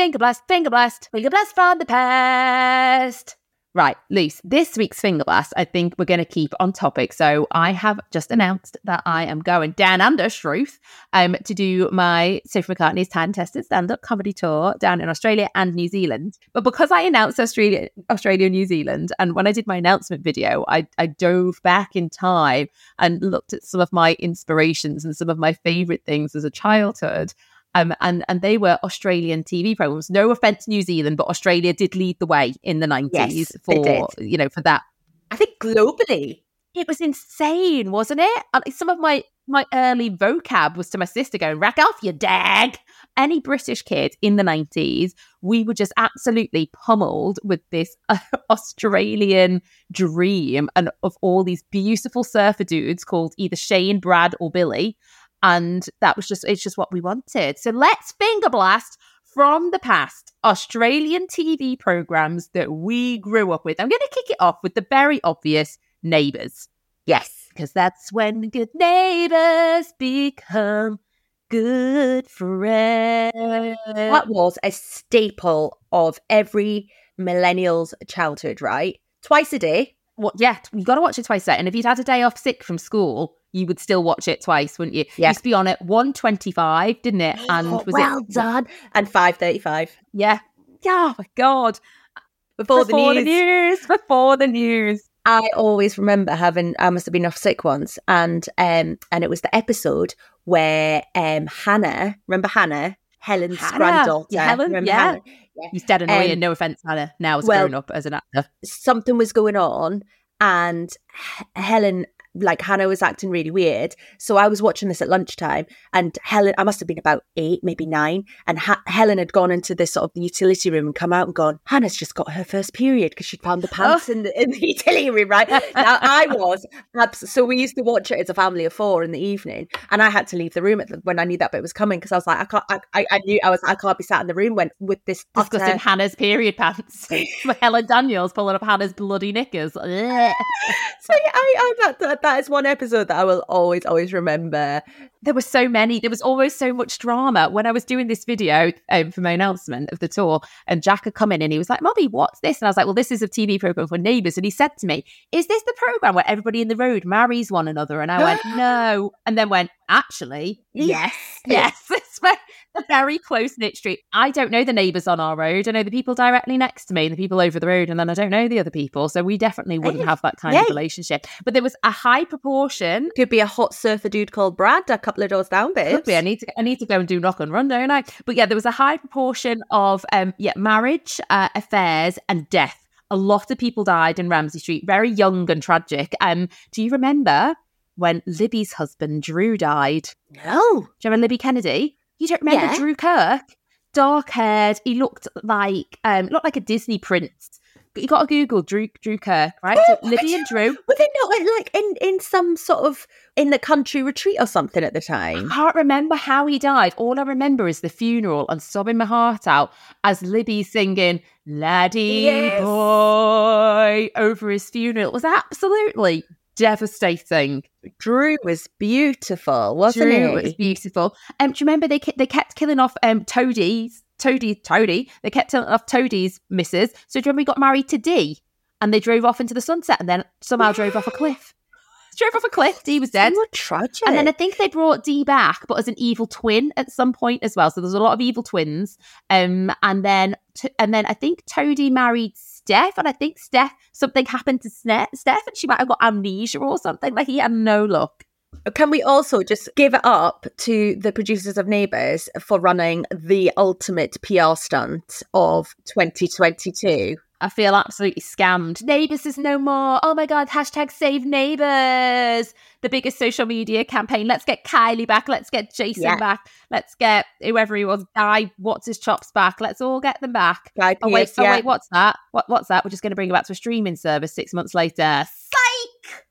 finger blast, finger blast, finger blast from the past. Right, Luce, this week's Finger Blast, I think we're going to keep on topic. So I have just announced that I am going down under Struth um, to do my Sophie McCartney's time tested stand-up comedy tour down in Australia and New Zealand. But because I announced Australia, Australia, New Zealand, and when I did my announcement video, I, I dove back in time and looked at some of my inspirations and some of my favorite things as a childhood. Um, and and they were Australian TV programs. No offense, New Zealand, but Australia did lead the way in the nineties Yes, for you know for that. I think globally. It was insane, wasn't it? And some of my my early vocab was to my sister going, "Rack off, you dag." Any British kid in the nineties, we were just absolutely pummeled with this uh, Australian dream and of all these beautiful surfer dudes called either Shane, Brad, or Billy and that was just it's just what we wanted so let's finger blast from the past australian tv programs that we grew up with i'm going to kick it off with the very obvious neighbours Yes. because that's when good neighbours become good friends That was a staple of every millennial's childhood, right? Twice a day. what yeah you got to watch it twice a day and if you'd had a day off sick from school you would still watch it twice wouldn't you Yeah. used to be on at 125 didn't it and Oh, was well it done. And 535. yeah yeah oh my god Before, before the news. before the news. I always remember having I must have been off sick once and um and it was the episode where um Hannah, remember Hannah? Helen's Hannah. granddaughter. Yeah, Helen, Remember yeah. Hannah? He's dead annoying. Um, no offense, Hannah. Now as well- grown up as an actor. something was going on and Helen like Hannah was acting really weird. So I was watching this at lunchtime and Helen I must have been about 8 maybe 9 and ha- Helen had gone into this sort of the utility room and come out and gone Hannah's just got her first period because she'd found the oh. pants in, the, in the utility room right. now I was so we used to watch it as a family of 4 in the evening and I had to leave the room at the, when I knew that bit was coming because I was like I can't I, I, I knew I was I can't be sat in the room when with this Discussing utter- Hannah's period pants. Helen Daniels pulling up Hannah's bloody knickers. So yeah, I, I that, that that is one episode that I will always always remember. There were so many. There was always so much drama when I was doing this video um, for my announcement of the tour. And Jack had come in and he was like, "Mommy, what's this?" And I was like, "Well, this is a TV program for neighbours." And he said to me, "Is this the program where everybody in the road marries one another?" And I went, "No," and then went, "Actually, Yes, yes, it's a very close knit street. I don't know the neighbours on our road. I know the people directly next to me, and the people over the road, and then I don't know the other people. So we definitely wouldn't have that kind of relationship. But there was a high proportion Could be a hot surfer dude called Brad a couple of doors down, babes. Could be. I need to. I need to go and do knock and run, don't I? But yeah, there was a high proportion of um, yeah, marriage, uh, affairs, and death. A lot of people died in Ramsay Street, very young and tragic. Um, do you remember when Libby's husband Drew died? No, Do you remember Libby Kennedy? You don't remember Yeah. Drew Kirk? Dark haired. He looked like um, looked like a Disney prince. You got to Google Drew Drew Kirk, right? Oh, so Libby and Drew. were they not like in in some sort of in the country retreat or something at the time? I can't remember how he died. All I remember is the funeral and sobbing my heart out as Libby singing Laddie Yes. Boy over his funeral. It was absolutely devastating. Drew was beautiful, wasn't it? Drew he? was beautiful. Um, do you remember they they kept killing off um Toadie's Toadie Toadie? They kept killing off Toadie's missus. So do you remember he got married to Dee? And they drove off into the sunset and then somehow drove off a cliff. Drove off a cliff. Dee was dead. So tragic. And then I think they brought Dee back, but as an evil twin at some point as well. So there's a lot of evil twins. Um, and then and then I think Toadie married Steph, and I think Steph something happened to Steph, and she might have got amnesia or something. Like he had no luck. Can we also just give it up to the producers of Neighbours for running the ultimate PR stunt of 2022? I feel absolutely scammed. Neighbours is no more. Oh my god! Hashtag save neighbours. The biggest social media campaign. Let's get Kylie back. Let's get Jason Yeah. back. Let's get whoever he was. Guy, what's his chops back? Let's all get them back. Guy Oh wait, Pearce, oh wait, what's that? What what's that? We're just going to bring it back to a streaming service six months later.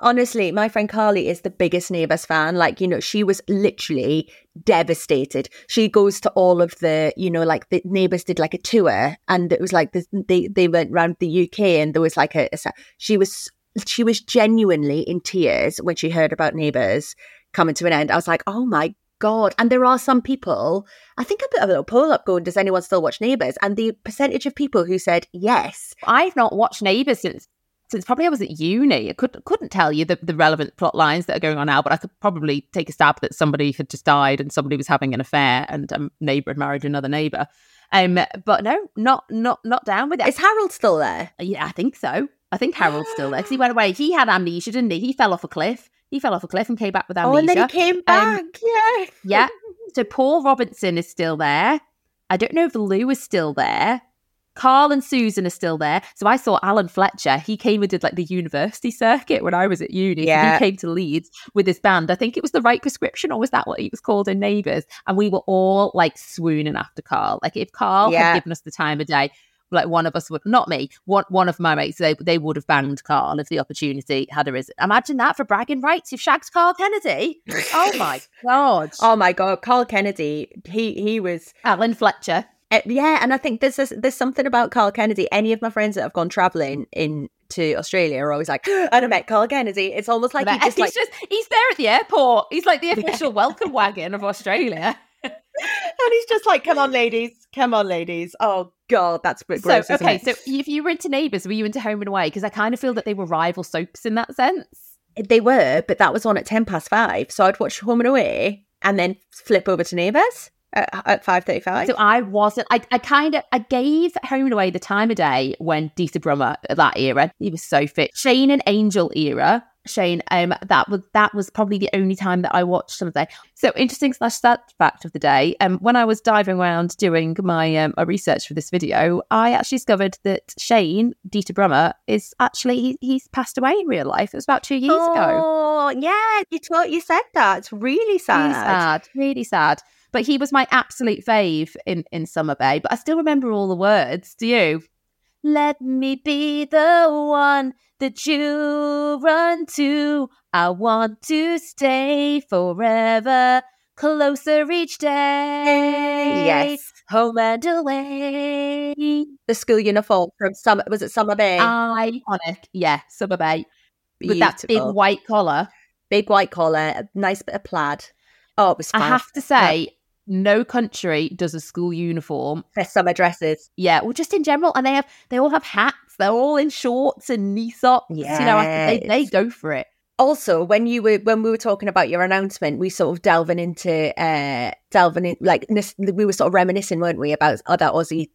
Honestly, my friend Carly is the biggest Neighbours fan. Like, you know, she was literally devastated. She goes to all of the, you know, like the Neighbours did like a tour and it was like this, they, they went around the UK and there was like a, a she was, she was genuinely in tears when she heard about Neighbours coming to an end. I was like, oh my God. And there are some people, I think I put a little poll up going, does anyone still watch Neighbours? And the percentage of people who said yes. I've not watched Neighbours since since probably I was at uni. I could, couldn't tell you the, the relevant plot lines that are going on now, but I could probably take a stab that somebody had just died and somebody was having an affair and a neighbour had married another neighbour. Um, but no, not not not down with it. Is Harold still there? Yeah, I think so. I think Harold's still there because he went away. He had amnesia, didn't he? He fell off a cliff. He fell off a cliff and came back with amnesia. Oh, and then he came back. Um, yeah. yeah. So Paul Robinson is still there. I don't know if Lou is still there. Carl and Susan are still there. So I saw Alan Fletcher. He came and did like the university circuit when I was at uni. Yeah. He came to Leeds with his band. I think it was the right prescription, or was that what he was called in Neighbours? And we were all like swooning after Carl. Like if Carl yeah. had given us the time of day, like one of us would not me one one of my mates they, they would have banged carl if the opportunity had arisen imagine that for bragging rights you've shagged carl kennedy oh my god oh my god carl kennedy he he was alan fletcher uh, yeah, and I think there's this, there's something about Carl Kennedy. Any of my friends that have gone traveling in to Australia are always like, and I met Carl Kennedy. It's almost like he just he's like just he's there at the airport. He's like the official welcome wagon of Australia. and he's just like, "Come on, ladies, come on, ladies." Oh God, that's gross. So okay, it? so if you were into Neighbours, were you into Home and Away? Because I kind of feel that they were rival soaps in that sense. They were, but that was on at ten past five, so I'd watch Home and Away and then flip over to Neighbours at, at 5.35 so i wasn't i, I kind of i gave home and away the time of day when Dieter Brummer that era he was so fit shane and angel era Shane, um, that was that was probably the only time that I watched something. So interesting slash sad fact of the day. Um, when I was diving around doing my um my research for this video, I actually discovered that Shane Dieter Brummer is actually he, he's passed away in real life. It was about two years oh, ago. Oh yeah, you told you said that. It's really sad. Really sad. Really sad. But he was my absolute fave in, in Summer Bay. But I still remember all the words. Do you? Let me be the one that you run to. I want to stay forever, closer each day. Yes. Home and away. The school uniform from Summer, was it Summer Bay? Iconic. Yeah, Summer Bay. Beautiful. With that big white collar. Big white collar, nice bit of plaid. Oh, it was fun. I have to say, no country does a school uniform for summer dresses. Yeah, well, just in general, and they have they all have hats. They're all in shorts and knee socks. Yeah, you know, they they go for it. Also, when you were when we were talking about your announcement, we sort of delving into uh delving in like we were sort of reminiscing, weren't we, about other Aussie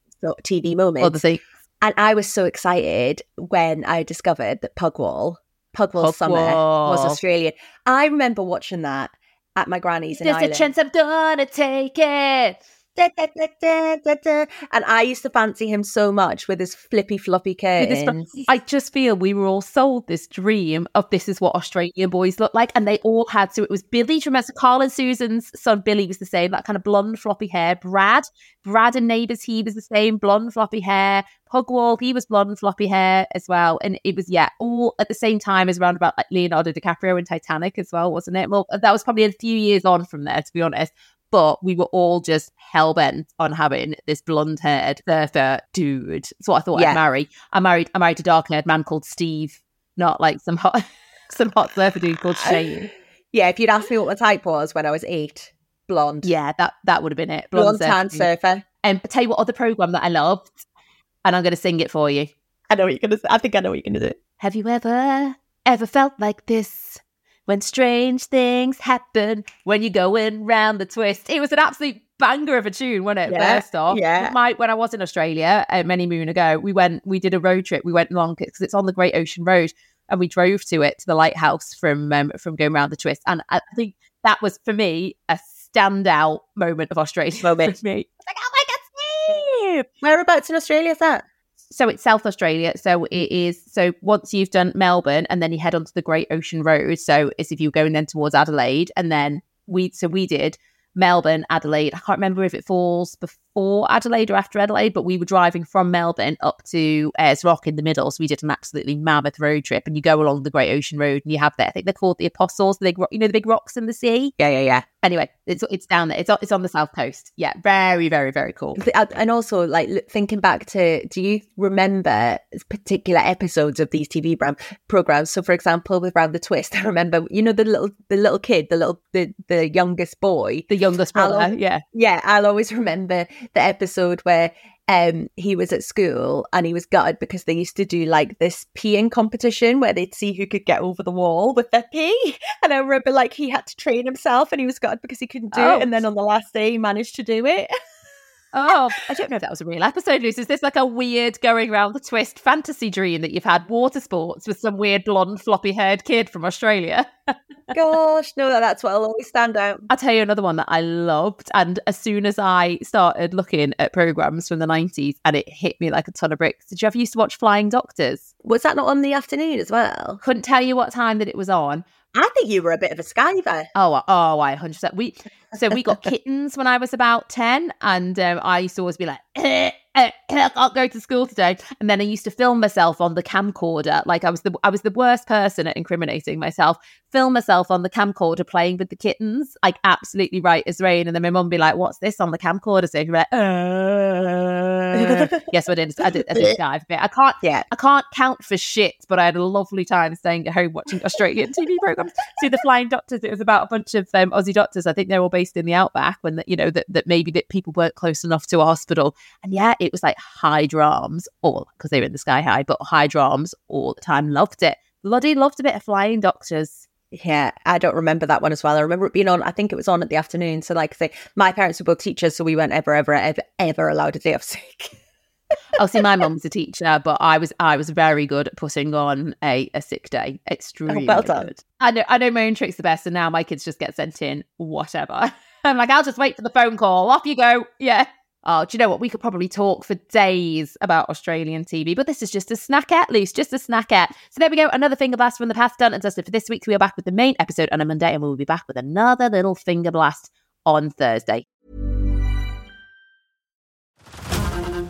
TV moments. Other things. And I was so excited when I discovered that Pugwall, Pugwall, Pugwall. Summer was Australian. I remember watching that at my granny's in There's Ireland. a chance I'm gonna take it. Da, da, da, and I used to fancy him so much with his flippy floppy curtains. I just feel we were all sold this dream of this is what Australian boys look like, and they all had. So it was Billy. Remember Carl and Susan's son Billy was the same, that kind of blonde floppy hair. Brad, Brad and neighbours, he was the same, blonde floppy hair. Pugwall, he was blonde floppy hair as well, and it was yeah, all at the same time as around about like Leonardo DiCaprio in Titanic as well, wasn't it? Well, that was probably a few years on from there, to be honest but we were all just hell bent on having this blonde haired surfer dude. So I thought yeah. I'd marry. I married I married a dark haired man called Steve, not like some hot some hot surfer dude called Shane. Yeah, if you'd asked me what my type was when I was eight, blonde. Yeah, that that would have been it. Blonde, blonde tan surfer. And um, tell you what other program that I loved, and I'm going to sing it for you. I know what you're going to. say. I think I know what you're going to do. Have you ever ever felt like this? When strange things happen when you're going round the twist. It was an absolute banger of a tune, wasn't it? Yeah, First off, yeah. My, when I was in Australia uh, many moon ago, we went, we did a road trip. We went along because it's on the Great Ocean Road, and we drove to it to the lighthouse from um, from going round the twist. And I think that was for me a standout moment of Australia. Moment for me. Like, oh my god, Steve! Whereabouts in Australia is that? So it's South Australia. So it is. So once you've done Melbourne, and then you head onto the Great Ocean Road. So it's if you're going then towards Adelaide, and then we. So we did Melbourne, Adelaide. I can't remember if it falls before Adelaide or after Adelaide, but we were driving from Melbourne up to Ayers Rock in the middle. So we did an absolutely mammoth road trip. And you go along the Great Ocean Road and you have there, I think they're called the Apostles, the big, you know, the big rocks in the sea. Yeah, yeah, yeah. Anyway, it's it's down there. It's on, it's on the south coast. Yeah, very, very, very cool. Uh, and also, like thinking back to, do you remember particular episodes of these TV programs? So, for example, with Round the Twist, I remember, you know, the little the little kid, the little the the youngest boy, the youngest brother. I'll, yeah, yeah. I'll always remember the episode where um he was at school and he was gutted because they used to do like this peeing competition where they'd see who could get over the wall with their pee. And i remember like he had to train himself and he was gutted because he couldn't do oh. it. And then on the last day he managed to do it Oh, I don't know if that was a real episode, Lucy. Is this like a weird going around the twist fantasy dream that you've had water sports with some weird blonde floppy haired kid from Australia? Gosh, no, that's what'll always stand out. I'll tell you another one that I loved. And as soon as I started looking at programs from the 90s and it hit me like a ton of bricks, did you ever used to watch Flying Doctors? Was that not on the afternoon as well? Couldn't tell you what time that it was on, I think you were a bit of a skiver. Oh, oh, I hundred percent. We so we got kittens when I was about ten, and um, I used to always be like, eh, I can't go to school today. And then I used to film myself on the camcorder. Like I was the I was the worst person at incriminating myself. Film myself on the camcorder playing with the kittens, like absolutely right as rain. And then my mum be like, "What's this on the camcorder?" So you're like, uh... "Yes, I did. I did. I did dive I can't. Yeah, I can't count for shit. But I had a lovely time staying at home watching Australian TV programs. See the Flying Doctors. It was about a bunch of um, Aussie doctors. I think they're all based in the outback. When the, you know that that maybe that people weren't close enough to a hospital. And yeah, it was like high drums, all because they were in the sky high, but high drums all the time. Loved it. Bloody loved a bit of Flying Doctors. Yeah, I don't remember that one as well. I remember it being on, I think it was on at the afternoon. So, like say, my parents were both teachers, so we weren't ever, ever, ever, ever allowed a day off sick. oh, see, my mum's a teacher, but I was I was very good at putting on a, a sick day. Oh, Extremely oh, well done. Good. I know I know my own tricks the best, and now my kids just get sent in whatever. I'm like, I'll just wait for the phone call. Off you go. Yeah. Oh, do you know what? We could probably talk for days about Australian TV, but this is just a snackette, Luce, just a snackette. So there we go. Another finger blast from the past done and dusted for this week. We are back with the main episode on a Monday, and we'll be back with another little finger blast on Thursday.